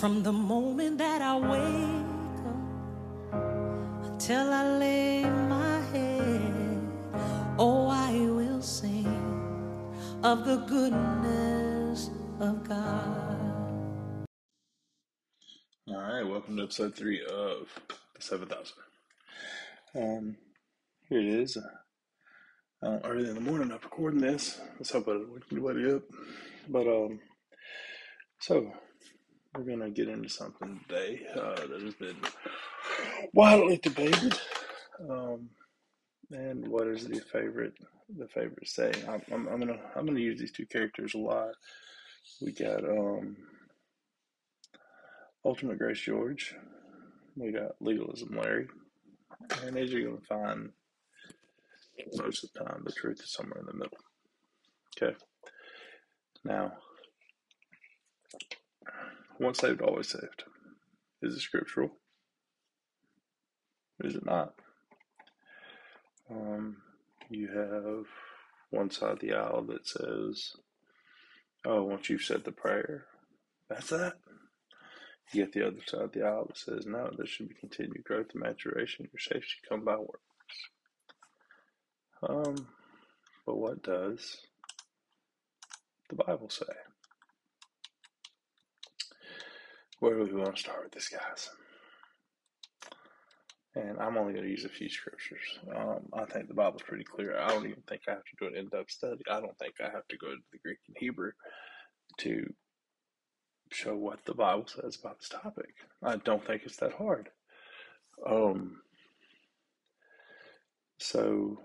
From the moment that I wake up till I lay my head, oh, I will sing of the goodness of God. All right, welcome to episode three of the Seven Thousand. Um, here it is. Uh, early in the morning, I'm recording this. Let's hope I wake anybody up. But um, so we're gonna get into something today uh, that has been widely debated. Um, and what is the favorite the favorite saying? I'm, I'm, I'm gonna I'm gonna use these two characters a lot. We got um, Ultimate Grace George. We got Legalism Larry. And as you're gonna find most of the time, the truth is somewhere in the middle. Okay. Now, once saved, always saved. Is it scriptural? Is it not? Um, you have one side of the aisle that says, oh, once you've said the prayer, that's that. You get the other side of the aisle that says, no, there should be continued growth and maturation. Your faith should come by works. Um, but what does the Bible say? Where do we want to start with this, guys? And I'm only going to use a few scriptures. Um, I think the Bible's pretty clear. I don't even think I have to do an in depth study. I don't think I have to go to the Greek and Hebrew to show what the Bible says about this topic. I don't think it's that hard. Um, so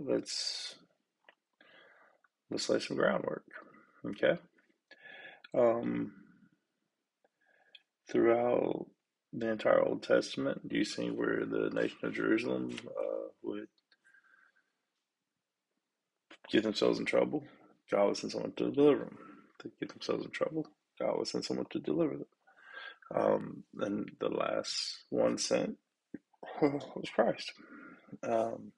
let's let's lay some groundwork. Okay. Um, throughout the entire Old Testament, do you see where the nation of Jerusalem uh, would get themselves in trouble? God would send someone to deliver them. To get themselves in trouble, God would send someone to deliver them. Um, and the last one sent was Christ, um,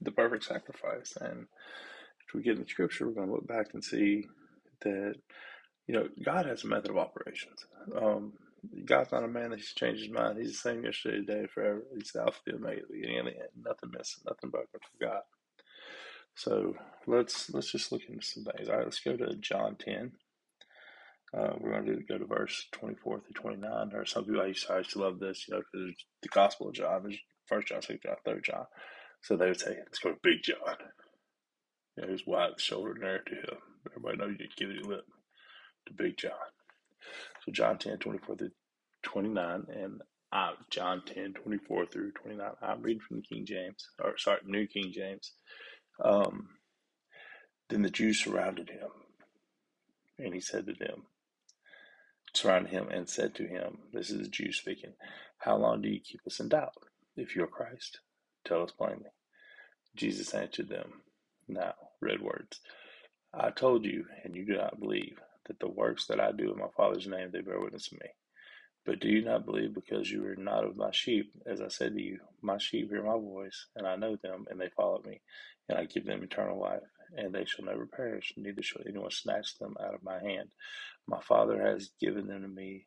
the perfect sacrifice. And if we get in the scripture, we're going to look back and see that, you know, God has a method of operations. Um, God's not a man that changed his mind. He's the same yesterday, today, forever. He's the Alpha, the Omega, the beginning and the end. Nothing missing, nothing broken from God. So let's let's just look into some things. All right, let's go to John ten. Uh, we're going to go to verse 24 through 29. There are some people I used, to, I used to love this, you know, because the Gospel of John, there's First John, Second John, Third John. So they would say, let's go to Big John. You know, he's wide shouldered narrative. Everybody knows you give it lip to Big John. So John 10, 24 through 29, and I, John 10, 24 through 29. I'm reading from the King James, or sorry, New King James. Um, then the Jews surrounded him, and he said to them, surrounded him and said to him, This is the Jew speaking, How long do you keep us in doubt? If you are Christ, tell us plainly. Jesus answered them, Now, red words, I told you, and you do not believe that the works that I do in my Father's name, they bear witness of me. But do you not believe because you are not of my sheep? As I said to you, my sheep hear my voice, and I know them, and they follow me, and I give them eternal life, and they shall never perish, neither shall anyone snatch them out of my hand. My Father has given them to me,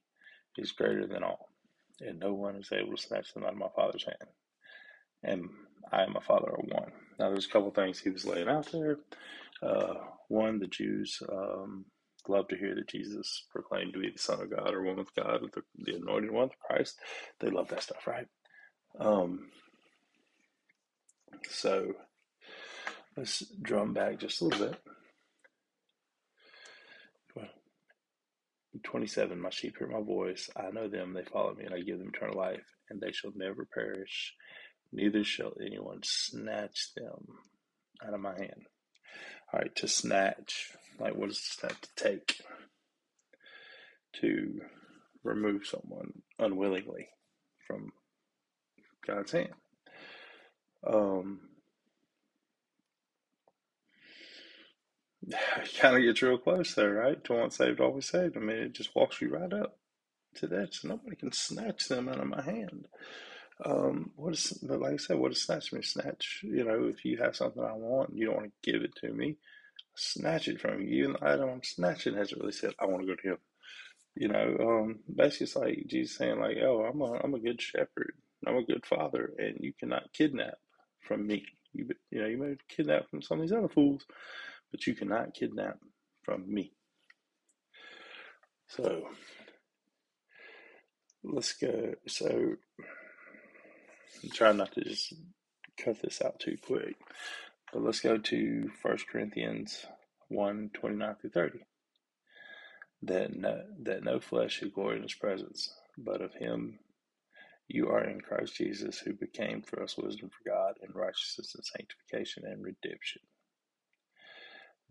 he is greater than all, and no one is able to snatch them out of my Father's hand. And I and my Father are one. Now, there's a couple things he was laying out there. Uh, one, the Jews. Um, love to hear that Jesus proclaimed to be the Son of God or one with God, the, the anointed one, the Christ. They love that stuff, right? Um, so let's drum back just a little bit. 27 My sheep hear my voice. I know them, they follow me, and I give them eternal life, and they shall never perish, neither shall anyone snatch them out of my hand. All right, to snatch, like what does that to take? To remove someone unwillingly from God's hand. Um, kind of gets real close there, right? To once saved, always saved. I mean, it just walks you right up to that. So nobody can snatch them out of my hand. Um, what is, like I said, what does snatch mean? Snatch, you know, if you have something I want and you don't want to give it to me, snatch it from you. Even the item I'm snatching hasn't really said, I want to go to him. You know, um, basically, it's like Jesus saying, like, "Oh, I'm a I'm a good shepherd. I'm a good father, and you cannot kidnap from me. You you know, you may kidnap from some of these other fools, but you cannot kidnap from me." So let's go. So I'm trying not to just cut this out too quick, but let's go to First Corinthians 1, 29 through 30. That no, that no flesh should glory in his presence, but of him you are in Christ Jesus, who became for us wisdom for God, and righteousness and sanctification and redemption.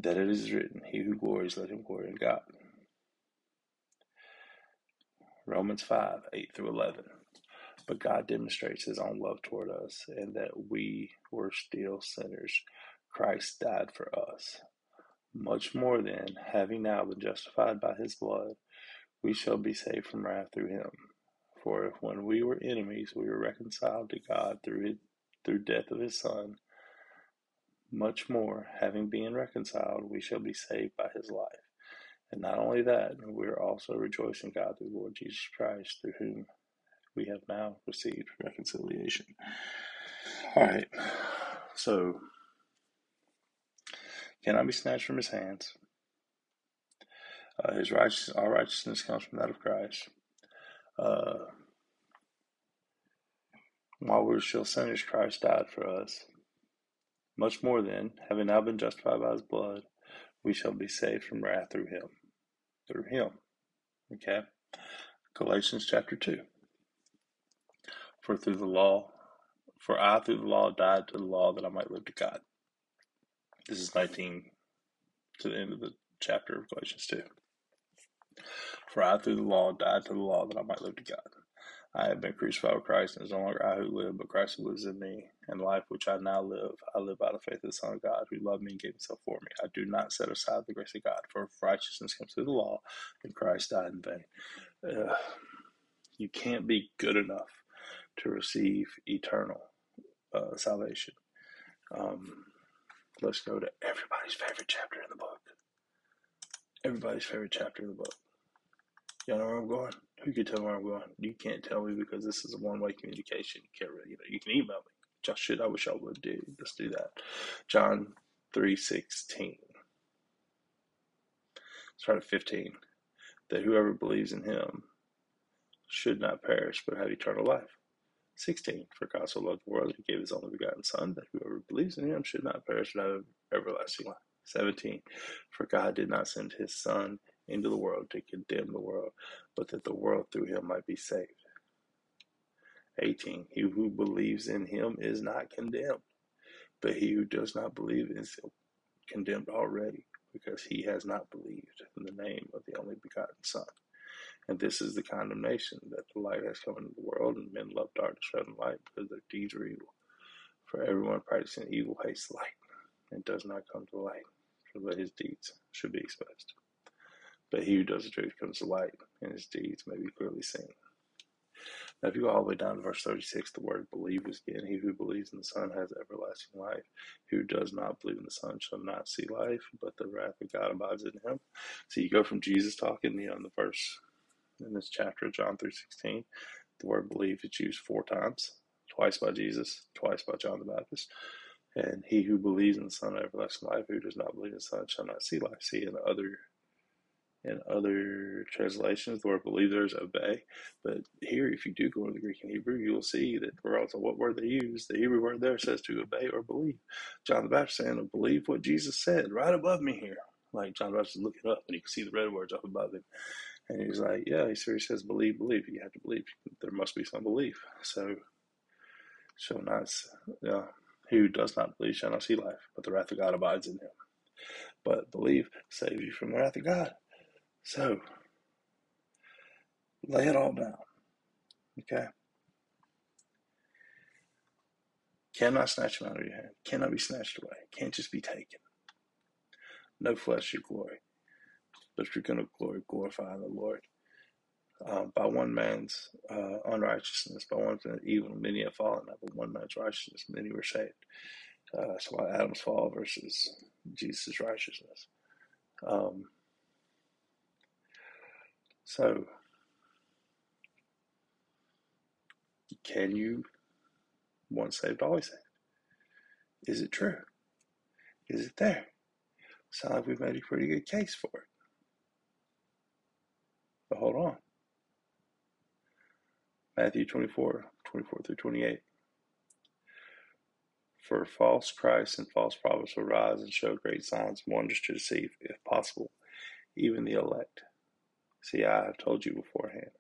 That it is written, He who glories, let him glory in God. Romans 5, 8 through 11. But God demonstrates his own love toward us, and that we were still sinners. Christ died for us. Much more then, having now been justified by his blood, we shall be saved from wrath through him. For if when we were enemies, we were reconciled to God through it, through death of his Son, much more, having been reconciled, we shall be saved by his life. And not only that, we are also rejoicing God through Lord Jesus Christ, through whom we have now received reconciliation. All right. So, cannot be snatched from his hands? Uh, his righteous, our righteousness comes from that of Christ. Uh, while we were still sinners, Christ died for us. Much more then, having now been justified by his blood, we shall be saved from wrath through him. Through him. Okay? Galatians chapter 2. For through the law, for I through the law died to the law that I might live to God. This is 19 to the end of the chapter of Galatians 2. For I through the law died to the law that I might live to God. I have been crucified with Christ, and it is no longer I who live, but Christ who lives in me. And life which I now live, I live by the faith of the Son of God, who loved me and gave himself for me. I do not set aside the grace of God, for if righteousness comes through the law, then Christ died in vain. Uh, you can't be good enough to receive eternal uh, salvation. Um, let's go to everybody's favorite chapter in the book. Everybody's favorite chapter in the book. Y'all know where I'm going? Who can tell where I'm going? You can't tell me because this is a one-way communication. You can't really, you know, you can email me. I should. I wish I would do. Let's do that. John three sixteen. Start at fifteen. That whoever believes in Him should not perish but have eternal life. 16. For God so loved the world he gave his only begotten Son, that whoever believes in him should not perish but have everlasting life. 17. For God did not send his Son into the world to condemn the world, but that the world through him might be saved. 18. He who believes in him is not condemned, but he who does not believe is condemned already, because he has not believed in the name of the only begotten Son. And this is the condemnation that the light has come into the world, and men love darkness rather than light because their deeds are evil. For everyone practicing evil hates light and does not come to light, for that his deeds should be exposed. But he who does the truth comes to light, and his deeds may be clearly seen. Now, if you go all the way down to verse 36, the word believe is again, he who believes in the Son has everlasting life. He who does not believe in the Son shall not see life, but the wrath of God abides in him. So you go from Jesus talking, you know, in the verse in this chapter of John 3.16, the word believe is used four times, twice by Jesus, twice by John the Baptist. And he who believes in the Son of everlasting life, who does not believe in the Son, shall not see life. See, in other in other translations, the word believe there is obey. But here, if you do go into the Greek and Hebrew, you will see that regardless of what word they use, the Hebrew word there says to obey or believe. John the Baptist saying, believe what Jesus said right above me here. Like John the Baptist is looking up and you can see the red words up above him. And he's like, yeah, he says, believe, believe. You have to believe. There must be some belief. So, shall not, uh, who does not believe shall not see life, but the wrath of God abides in him. But believe saves you from the wrath of God. So, lay it all down. Okay? Cannot snatch them out of your hand. Cannot be snatched away. Can't just be taken. No flesh should glory. But you're going to glory, glorify the Lord. Uh, by one man's uh, unrighteousness, by one man's evil, many have fallen. But one man's righteousness, many were saved. Uh, that's why Adam's fall versus Jesus' righteousness. Um, So, can you once saved, always saved? Is it true? Is it there? Sounds like we've made a pretty good case for it. Hold on. Matthew 24, 24 through 28. For false Christs and false prophets will rise and show great signs and wonders to deceive, if possible, even the elect. See, I have told you beforehand.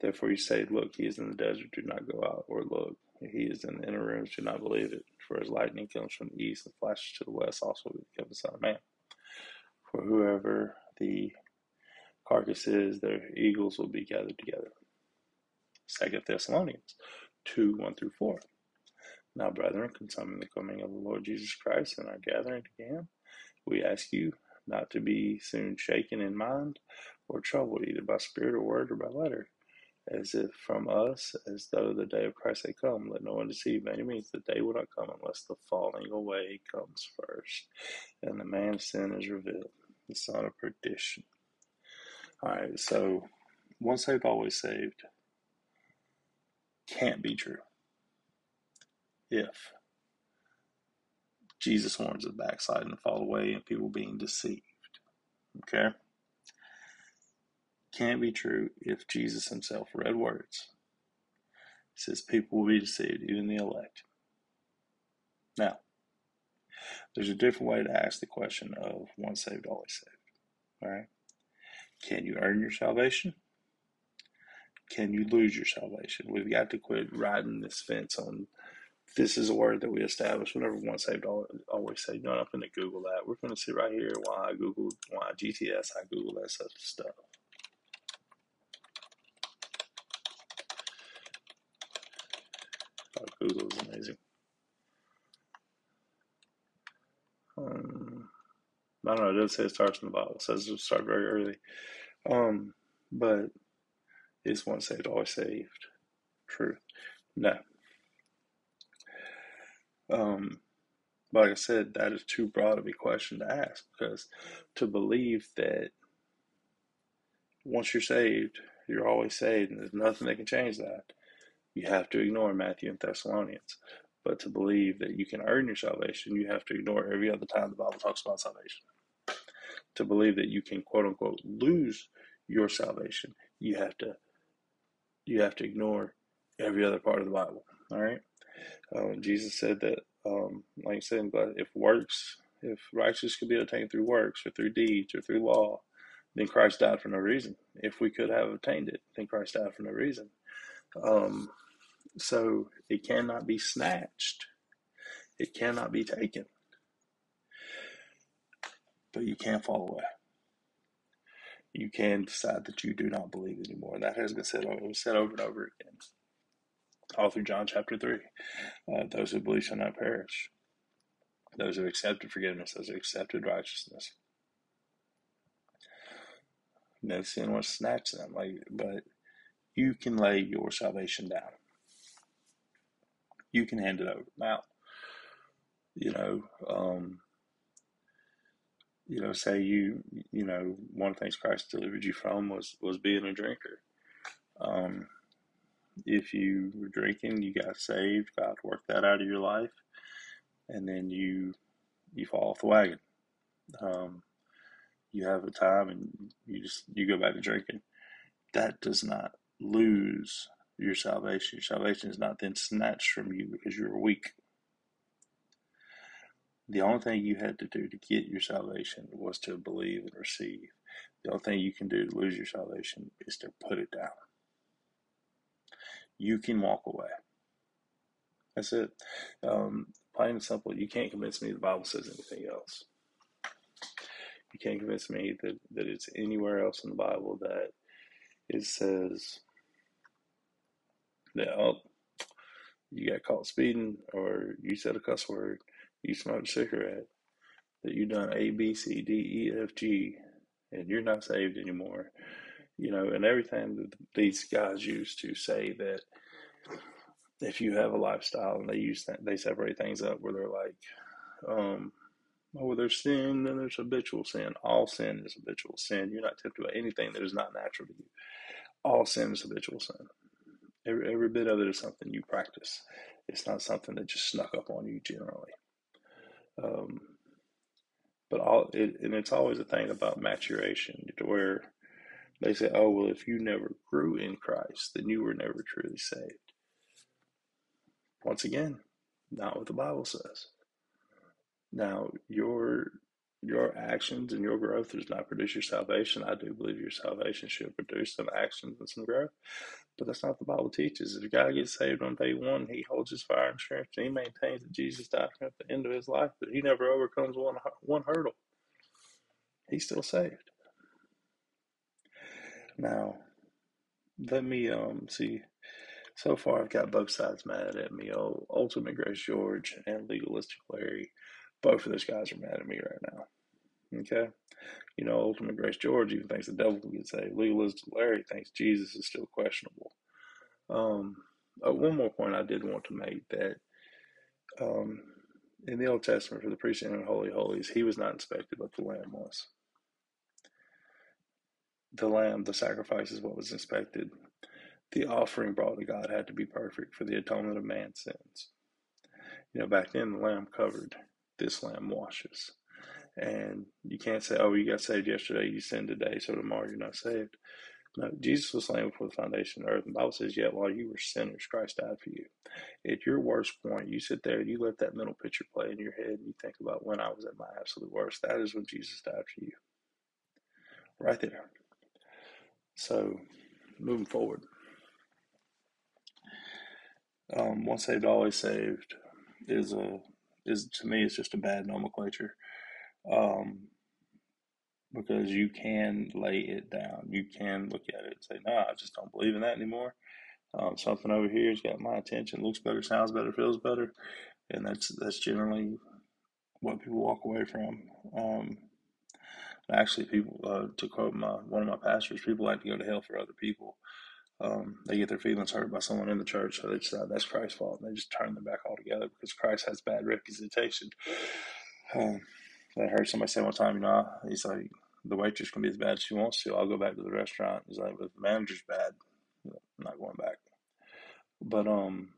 Therefore you say, Look, he is in the desert, do not go out, or look, he is in the inner rooms, do not believe it. For as lightning comes from the east and flashes to the west, also will become the Son of Man. For whoever the carcass is, there eagles will be gathered together. Second Thessalonians 2 1 through 4. Now, brethren, concerning the coming of the Lord Jesus Christ and our gathering together, we ask you not to be soon shaken in mind or troubled either by spirit or word or by letter as if from us, as though the day of Christ had come. Let no one deceive any means. The day will not come unless the falling away comes first, and the man of sin is revealed, the son of perdition. All right, so once saved, always saved can't be true if Jesus warns of backsliding and fall away and people being deceived. Okay? can't be true if Jesus himself read words. He says people will be deceived, even the elect. Now, there's a different way to ask the question of once saved, always saved. All right? Can you earn your salvation? Can you lose your salvation? We've got to quit riding this fence on this is a word that we established whenever once saved, always saved. No, I'm going to Google that. We're going to see right here why I Googled, why GTS, I Google that such stuff. Google is amazing. I don't know. It does say it starts in the Bible. It says it start very early. Um, but is once saved, always saved. Truth. No. Um, but like I said, that is too broad of a question to ask because to believe that once you're saved, you're always saved, and there's nothing that can change that you have to ignore Matthew and Thessalonians. But to believe that you can earn your salvation, you have to ignore every other time the Bible talks about salvation. To believe that you can quote unquote lose your salvation, you have to you have to ignore every other part of the Bible. All right. Um, Jesus said that, um, like I said, but if works, if righteousness could be obtained through works or through deeds or through law, then Christ died for no reason. If we could have obtained it, then Christ died for no reason. Um, so it cannot be snatched, it cannot be taken. But you can't fall away. You can decide that you do not believe anymore. And that has been said, it was said over and over again. All through John chapter 3. Uh, those who believe shall not perish. Those who accepted forgiveness, those who accepted righteousness. No sin will snatch them. Like, but you can lay your salvation down you can hand it over. Now, you know, um, you know, say you, you know, one of the things Christ delivered you from was was being a drinker. Um, if you were drinking, you got saved, God worked that out of your life, and then you you fall off the wagon. Um, you have a time, and you just you go back to drinking. That does not lose your salvation. Your salvation is not then snatched from you because you're weak. The only thing you had to do to get your salvation was to believe and receive. The only thing you can do to lose your salvation is to put it down. You can walk away. That's it. Um, plain and simple. You can't convince me the Bible says anything else. You can't convince me that, that it's anywhere else in the Bible that it says that oh, you got caught speeding or you said a cuss word, you smoke a cigarette, that you done A, B, C, D, E, F, G, and you're not saved anymore. You know, and everything that these guys use to say that if you have a lifestyle and they use that, they separate things up where they're like, um, Oh, there's sin, then there's habitual sin. All sin is habitual sin. You're not tempted by anything that is not natural to you. All sin is habitual sin. Every, every bit of it is something you practice. It's not something that just snuck up on you generally. Um, but all it, and it's always a thing about maturation where they say, "Oh, well, if you never grew in Christ, then you were never truly saved." Once again, not what the Bible says. Now, your your actions and your growth does not produce your salvation. I do believe your salvation should produce some actions and some growth, but that's not the Bible teaches. If a guy gets saved on day one, he holds his fire strength, and he maintains that Jesus died at the end of his life, but he never overcomes one one hurdle. He's still saved. Now, let me um see. So far, I've got both sides mad at me. Oh, Ultimate Grace George and Legalistic Larry. Both of those guys are mad at me right now. Okay? You know, Ultimate Grace George even thinks the devil can get saved. Legalistic Larry thinks Jesus is still questionable. Um, uh, one more point I did want to make that um, in the Old Testament for the priest and Holy Holies, he was not inspected, but the Lamb was. The Lamb, the sacrifice is what was inspected the offering brought to God had to be perfect for the atonement of man's sins. You know, back then the lamb covered, this lamb washes. And you can't say, oh, you got saved yesterday, you sinned today, so tomorrow you're not saved. No, Jesus was slain before the foundation of the earth. And the Bible says, yet while you were sinners, Christ died for you. At your worst point, you sit there and you let that mental picture play in your head and you think about when I was at my absolute worst. That is when Jesus died for you. Right there. So, moving forward. Um, once saved, always saved is a is to me it's just a bad nomenclature um, because you can lay it down. You can look at it and say, "No, I just don't believe in that anymore." Um, something over here has got my attention, looks better, sounds better, feels better, and that's that's generally what people walk away from. Um, actually, people uh, to quote my one of my pastors, people like to go to hell for other people um, they get their feelings hurt by someone in the church, so they decide that's Christ's fault, and they just turn them back altogether because Christ has bad representation. Um, I heard somebody say one time, you know, he's like, the waitress can be as bad as she wants to. I'll go back to the restaurant. He's like, but the manager's bad. I'm not going back. But um,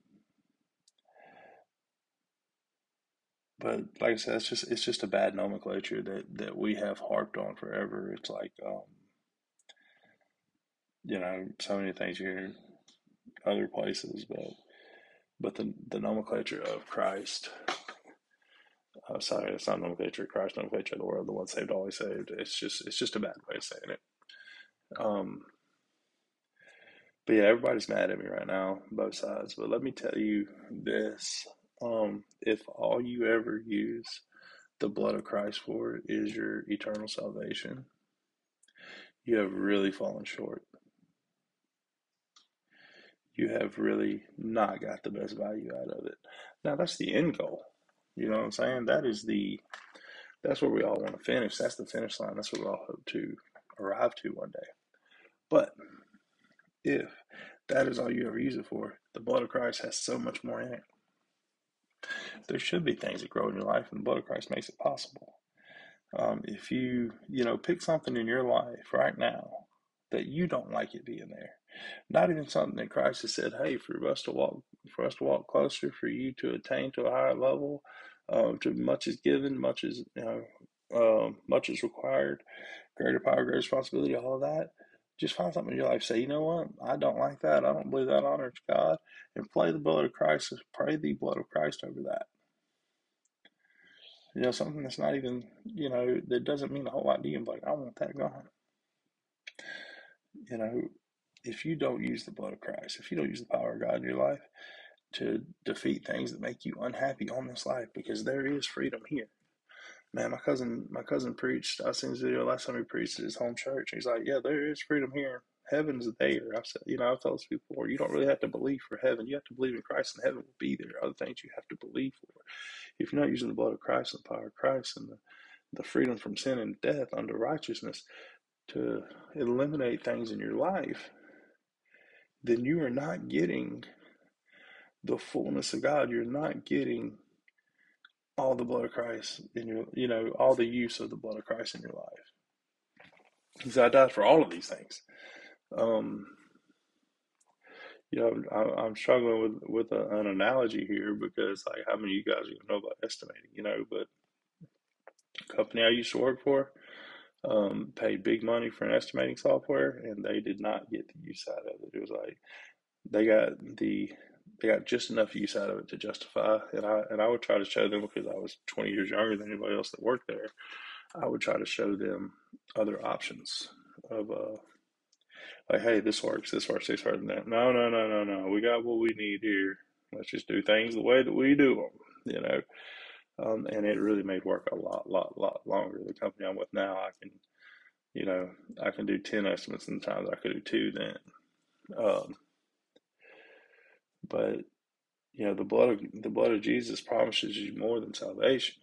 but like I said, it's just it's just a bad nomenclature that that we have harped on forever. It's like um, you know, so many things you hear in other places, but but the the nomenclature of Christ. Uh, sorry, it's not nomenclature Christ, nomenclature of the world. The one saved, always saved. It's just it's just a bad way of saying it. Um, but yeah, everybody's mad at me right now, both sides. But let me tell you this: um, if all you ever use the blood of Christ for is your eternal salvation, you have really fallen short you have really not got the best value out of it. Now that's the end goal. You know what I'm saying? That is the that's where we all want to finish. That's the finish line. That's what we all hope to arrive to one day. But if that is all you ever use it for, the blood of Christ has so much more in it. There should be things that grow in your life, and the blood of Christ makes it possible. Um, if you, you know, pick something in your life right now that you don't like it being there, not even something that Christ has said, hey, for us to walk for us to walk closer, for you to attain to a higher level, uh, to much is given, much is you know, uh, much is required, greater power, greater responsibility, all of that. Just find something in your life. Say, you know what? I don't like that. I don't believe that honors God. And play the blood of Christ. Pray the blood of Christ over that. You know, something that's not even, you know, that doesn't mean a whole lot to you. But I want that gone. You know, if you don't use the blood of Christ, if you don't use the power of God in your life to defeat things that make you unhappy on this life, because there is freedom here. Man, my cousin, my cousin preached. I seen his video last time he preached at his home church. He's like, "Yeah, there is freedom here. Heaven's there." I've said, you know, I've told this before. You don't really have to believe for heaven. You have to believe in Christ, and heaven will be there. Other things you have to believe for. If you're not using the blood of Christ and the power of Christ and the, the freedom from sin and death under righteousness to eliminate things in your life, then you are not getting the fullness of God. You're not getting all the blood of Christ in your, you know, all the use of the blood of Christ in your life. Because I died for all of these things. Um, you know, I, I'm struggling with with a, an analogy here because, like, how many of you guys even know about estimating? You know, but company I used to work for um, paid big money for an estimating software, and they did not get the use out of it. It was like they got the they got just enough use out of it to justify. And I and I would try to show them because I was 20 years younger than anybody else that worked there. I would try to show them other options of uh, like, hey, this works, this works, this works. That. No, no, no, no, no. We got what we need here. Let's just do things the way that we do them. You know. Um, and it really made work a lot, lot, lot longer. The company I'm with now, I can, you know, I can do ten estimates in the times I could do two then. Um, but you know, the blood of the blood of Jesus promises you more than salvation.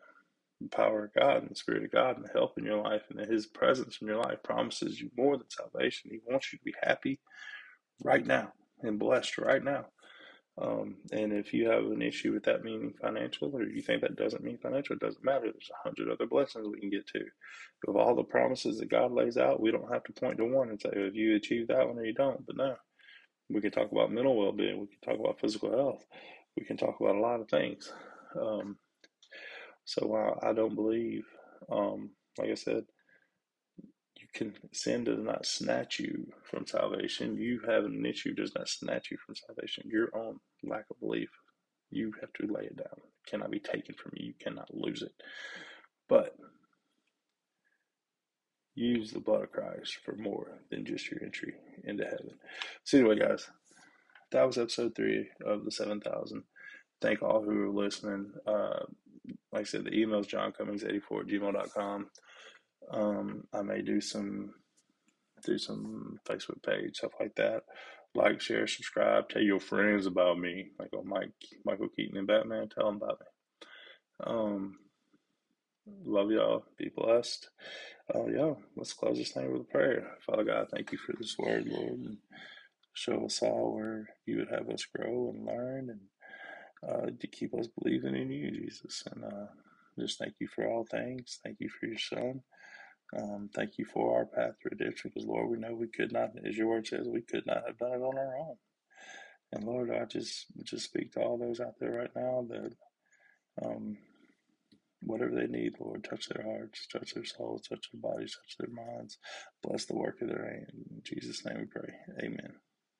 The power of God and the Spirit of God and the help in your life and His presence in your life promises you more than salvation. He wants you to be happy right now and blessed right now. Um, and if you have an issue with that meaning financial, or you think that doesn't mean financial, it doesn't matter. There's a hundred other blessings we can get to. Of all the promises that God lays out, we don't have to point to one and say, if you achieve that one or you don't. But no, we can talk about mental well being, we can talk about physical health, we can talk about a lot of things. Um, so while I don't believe, um, like I said, can sin does not snatch you from salvation. You have an issue does not snatch you from salvation. Your own lack of belief. You have to lay it down. It cannot be taken from you. You cannot lose it. But use the blood of Christ for more than just your entry into heaven. So anyway, guys, that was episode three of the seven thousand. Thank all who are listening. Uh, like I said, the email is johncummings84 at gmail.com. Um, I may do some do some Facebook page stuff like that. Like, share, subscribe, tell your friends about me, like on Mike Michael Keaton and Batman. Tell them about me. Um, love y'all. Be blessed. Uh, yeah, let's close this thing with a prayer. Father God, thank you for this word, Lord, and show us all where you would have us grow and learn, and uh, to keep us believing in you, Jesus. And uh, just thank you for all things. Thank you for your Son. Um, thank you for our path to redemption, because Lord, we know we could not, as your word says, we could not have done it on our own. And Lord, I just just speak to all those out there right now that um, whatever they need, Lord, touch their hearts, touch their souls, touch their bodies, touch their minds, bless the work of their hand. In Jesus' name we pray. Amen.